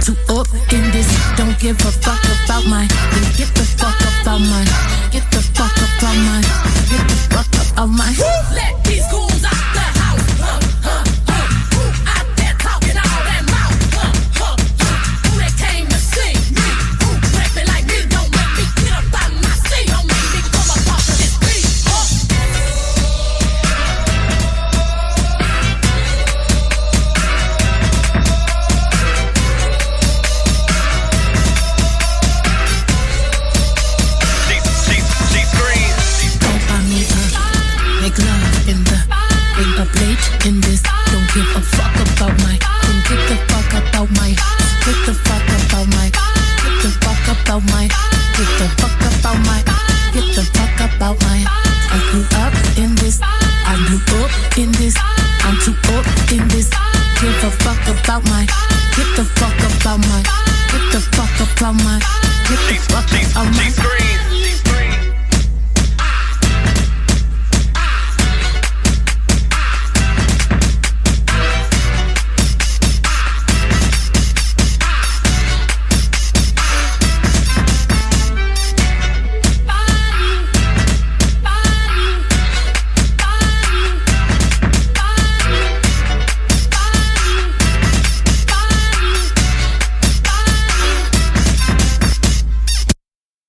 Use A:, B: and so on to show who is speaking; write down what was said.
A: too up in this. Don't give a fuck about my. Then get the fuck about my. Get the fuck about my. Get the fuck about my. Let these ghouls Get the fuck up out my. Get the fuck up out my. Get the fuck up out my. Get the fuck
B: up out my. I grew up in this.
A: I grew up in this. I'm too up in this. Give a fuck about my. Get the fuck up out my. Get the fuck up out my. Get the fuck up out my.